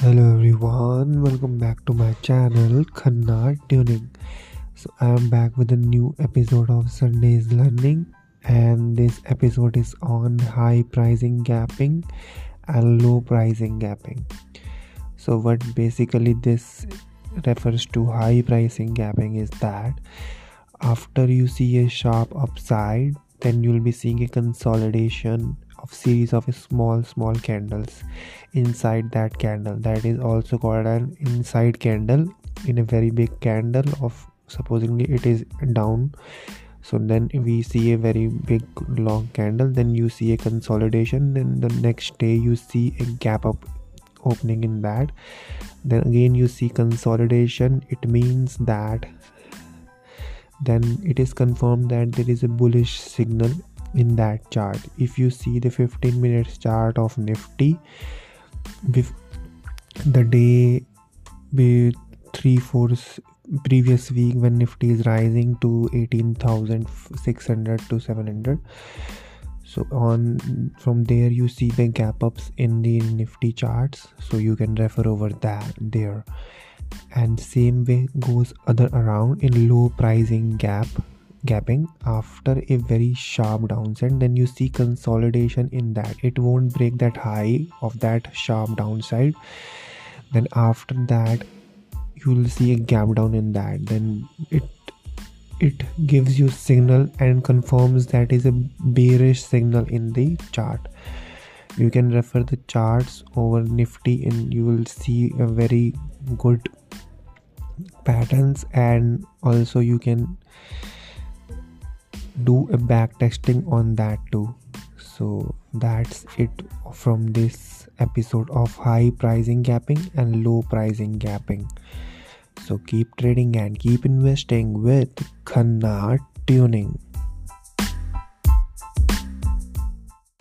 Hello everyone, welcome back to my channel Khanna Tuning. So I am back with a new episode of Sunday's Learning and this episode is on high pricing gapping and low pricing gapping. So what basically this refers to high pricing gapping is that after you see a sharp upside then you'll be seeing a consolidation of series of small small candles inside that candle. That is also called an inside candle. In a very big candle of supposedly it is down. So then we see a very big long candle. Then you see a consolidation. Then the next day you see a gap up opening in that. Then again you see consolidation. It means that then it is confirmed that there is a bullish signal in that chart. If you see the 15 minutes chart of nifty with the day with three fourths previous week when nifty is rising to 18600 to 700 so on from there you see the gap ups in the nifty charts. So you can refer over that there. And same way goes other around in low pricing gap gapping after a very sharp downside then you see consolidation in that. It won't break that high of that sharp downside. Then after that you will see a gap down in that. Then it it gives you signal and confirms that is a bearish signal in the chart. You can refer the charts over nifty and you will see a very good patterns and also you can do a back testing on that too. So that's it from this episode of high pricing gapping and low pricing gapping. So keep trading and keep investing with Khanna tuning